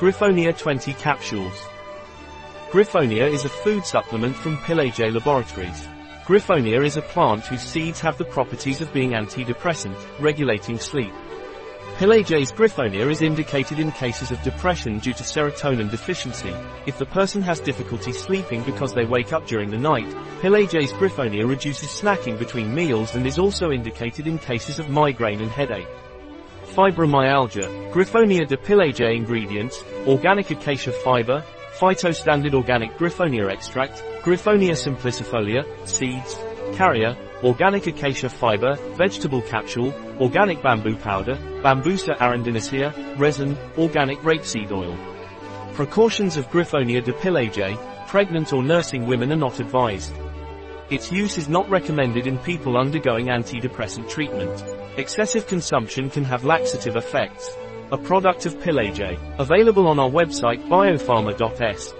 Griffonia 20 capsules. Griffonia is a food supplement from Pileje Laboratories. Griffonia is a plant whose seeds have the properties of being antidepressant, regulating sleep. Pileje's Griffonia is indicated in cases of depression due to serotonin deficiency. If the person has difficulty sleeping because they wake up during the night, Pileje's Griffonia reduces snacking between meals and is also indicated in cases of migraine and headache. Fibromyalgia, Griffonia de Pileje ingredients, organic acacia fiber, phytostandard organic Griffonia extract, Griffonia simplicifolia, seeds, carrier, organic acacia fiber, vegetable capsule, organic bamboo powder, Bambusa arundinacea, resin, organic rapeseed oil. Precautions of Griffonia de Pileje, pregnant or nursing women are not advised. Its use is not recommended in people undergoing antidepressant treatment. Excessive consumption can have laxative effects. A product of Pileje. Available on our website biopharma.s.